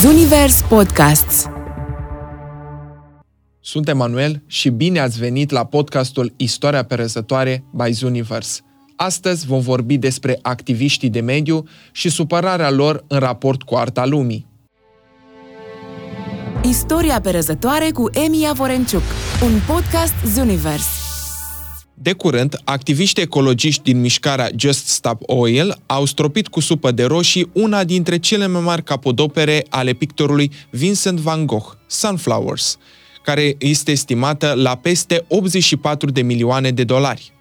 Zunivers Podcasts Sunt Emanuel și bine ați venit la podcastul Istoria perezătoare by Zunivers. Astăzi vom vorbi despre activiștii de mediu și supărarea lor în raport cu arta lumii. Istoria perezătoare cu Emia Vorenciuc Un podcast Zunivers De curând, activiști ecologiști din mișcarea Just Stop Oil au stropit cu supă de roșii una dintre cele mai mari capodopere ale pictorului Vincent van Gogh, Sunflowers, care este estimată la peste 84 de milioane de dolari.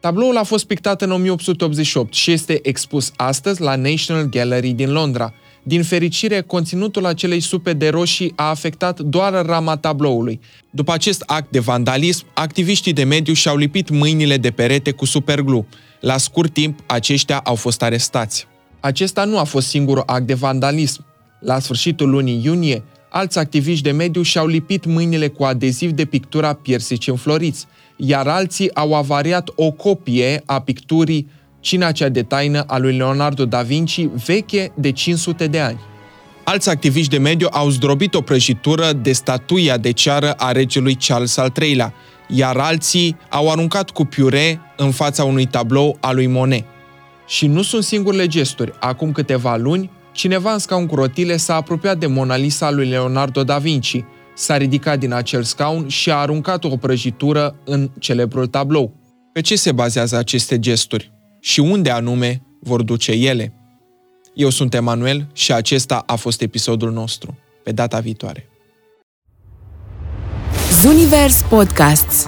Tabloul a fost pictat în 1888 și este expus astăzi la National Gallery din Londra. Din fericire, conținutul acelei supe de roșii a afectat doar rama tabloului. După acest act de vandalism, activiștii de mediu și-au lipit mâinile de perete cu superglu. La scurt timp, aceștia au fost arestați. Acesta nu a fost singurul act de vandalism. La sfârșitul lunii iunie, alți activiști de mediu și-au lipit mâinile cu adeziv de pictura piersici înfloriți, iar alții au avariat o copie a picturii Cina cea de taină a lui Leonardo da Vinci, veche de 500 de ani. Alți activiști de mediu au zdrobit o prăjitură de statuia de ceară a regelui Charles al III-lea, iar alții au aruncat cu piure în fața unui tablou al lui Monet. Și nu sunt singurele gesturi. Acum câteva luni, cineva în scaun cu rotile s-a apropiat de Mona Lisa lui Leonardo da Vinci, s-a ridicat din acel scaun și a aruncat o prăjitură în celebrul tablou. Pe ce se bazează aceste gesturi? Și unde anume vor duce ele? Eu sunt Emanuel și acesta a fost episodul nostru. Pe data viitoare. Zunivers Podcasts